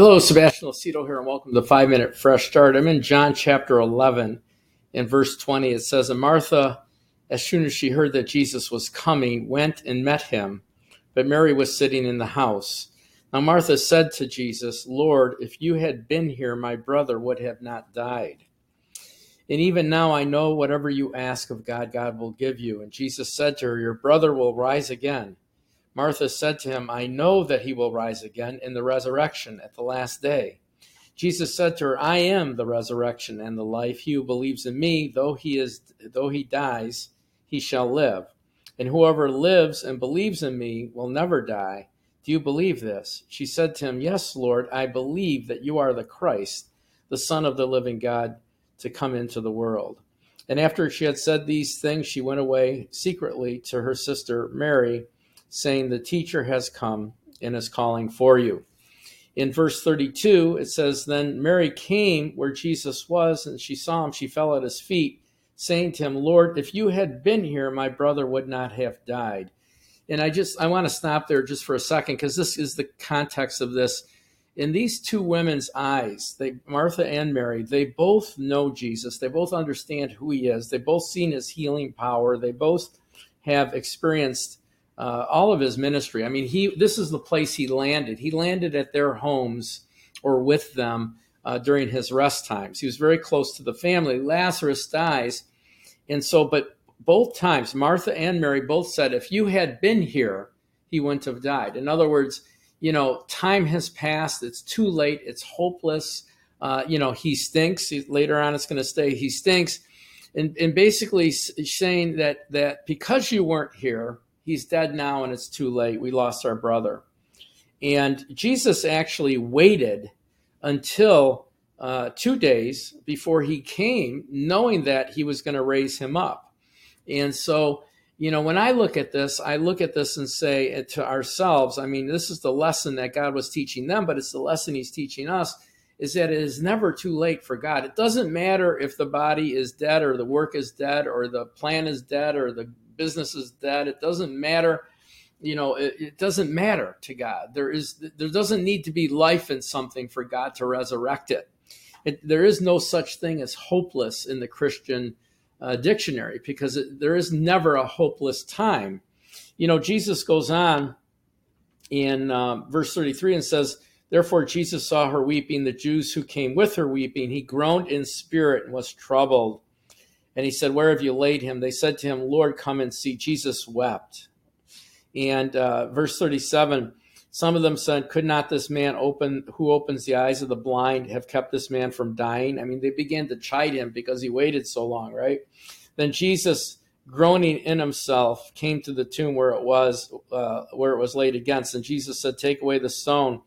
Hello, Sebastian Lacido here, and welcome to Five Minute Fresh Start. I'm in John chapter 11. In verse 20, it says, And Martha, as soon as she heard that Jesus was coming, went and met him, but Mary was sitting in the house. Now Martha said to Jesus, Lord, if you had been here, my brother would have not died. And even now I know whatever you ask of God, God will give you. And Jesus said to her, Your brother will rise again. Martha said to him, I know that he will rise again in the resurrection at the last day. Jesus said to her, I am the resurrection and the life. He who believes in me, though he is though he dies, he shall live. And whoever lives and believes in me will never die. Do you believe this? She said to him, Yes, Lord, I believe that you are the Christ, the Son of the living God, to come into the world. And after she had said these things, she went away secretly to her sister Mary saying, The teacher has come and is calling for you. In verse 32, it says, Then Mary came where Jesus was, and she saw him. She fell at his feet, saying to him, Lord, if you had been here, my brother would not have died. And I just, I want to stop there just for a second because this is the context of this. In these two women's eyes, they, Martha and Mary, they both know Jesus. They both understand who he is. They both seen his healing power. They both have experienced uh, all of his ministry. I mean, he this is the place he landed. He landed at their homes or with them uh, during his rest times. He was very close to the family. Lazarus dies, and so, but both times, Martha and Mary both said, if you had been here, he wouldn't have died. In other words, you know, time has passed. It's too late. It's hopeless. Uh, you know, he stinks. Later on, it's going to stay. He stinks, and, and basically saying that that because you weren't here, he's dead now and it's too late. We lost our brother. And Jesus actually waited until uh, two days before he came, knowing that he was going to raise him up. And so, you know, when I look at this, I look at this and say uh, to ourselves, I mean, this is the lesson that God was teaching them, but it's the lesson he's teaching us is that it is never too late for God. It doesn't matter if the body is dead or the work is dead or the plan is dead or the business is dead. It doesn't matter. You know, it, it doesn't matter to God. There is there doesn't need to be life in something for God to resurrect it. it there is no such thing as hopeless in the Christian uh, dictionary because it, there is never a hopeless time. You know, Jesus goes on in uh, verse 33 and says, Therefore, Jesus saw her weeping, the Jews who came with her weeping. He groaned in spirit and was troubled. And he said, Where have you laid him? They said to him, Lord, come and see. Jesus wept. And uh, verse 37 some of them said, Could not this man open, who opens the eyes of the blind, have kept this man from dying? I mean, they began to chide him because he waited so long, right? Then Jesus, groaning in himself, came to the tomb where it was, uh, where it was laid against. And Jesus said, Take away the stone.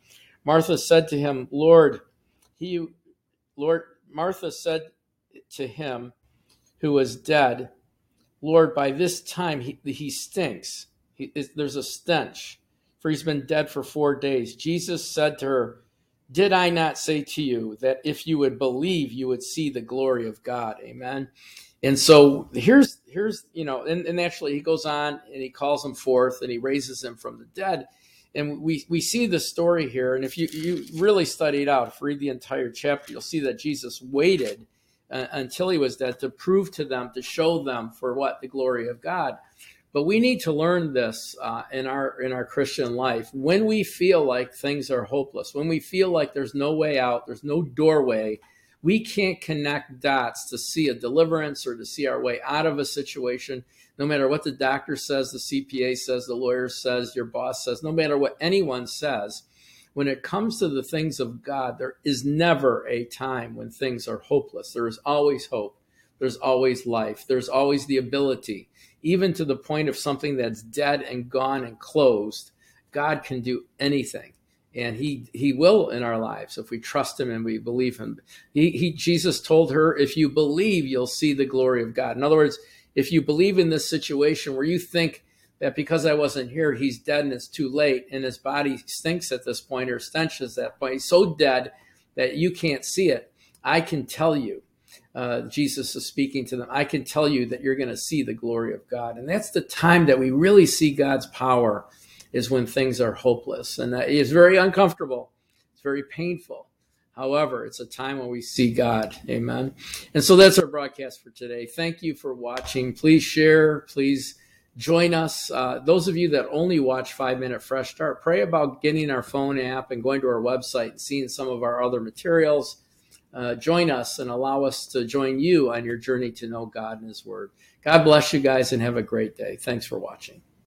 Martha said to him, Lord, he, Lord, Martha said to him, who was dead, Lord, by this time he, he stinks. He, there's a stench, for he's been dead for four days. Jesus said to her, Did I not say to you that if you would believe, you would see the glory of God? Amen. And so here's here's you know, and, and actually he goes on and he calls him forth and he raises him from the dead. And we, we see the story here. And if you, you really study it out, if you read the entire chapter, you'll see that Jesus waited uh, until he was dead to prove to them, to show them for what the glory of God. But we need to learn this uh, in our in our Christian life. When we feel like things are hopeless, when we feel like there's no way out, there's no doorway, we can't connect dots to see a deliverance or to see our way out of a situation. No matter what the doctor says, the CPA says, the lawyer says, your boss says, no matter what anyone says, when it comes to the things of God, there is never a time when things are hopeless. There is always hope. There's always life. There's always the ability, even to the point of something that's dead and gone and closed. God can do anything. And he, he will in our lives if we trust him and we believe him. He, he, Jesus told her, if you believe, you'll see the glory of God. In other words, if you believe in this situation where you think that because I wasn't here, he's dead and it's too late, and his body stinks at this point or stenches at that point. He's so dead that you can't see it. I can tell you, uh, Jesus is speaking to them. I can tell you that you're going to see the glory of God, and that's the time that we really see God's power, is when things are hopeless, and that is very uncomfortable. It's It's very painful. However, it's a time when we see God. Amen. And so that's our broadcast for today. Thank you for watching. Please share. Please join us. Uh, those of you that only watch Five Minute Fresh Start, pray about getting our phone app and going to our website and seeing some of our other materials. Uh, join us and allow us to join you on your journey to know God and His Word. God bless you guys and have a great day. Thanks for watching.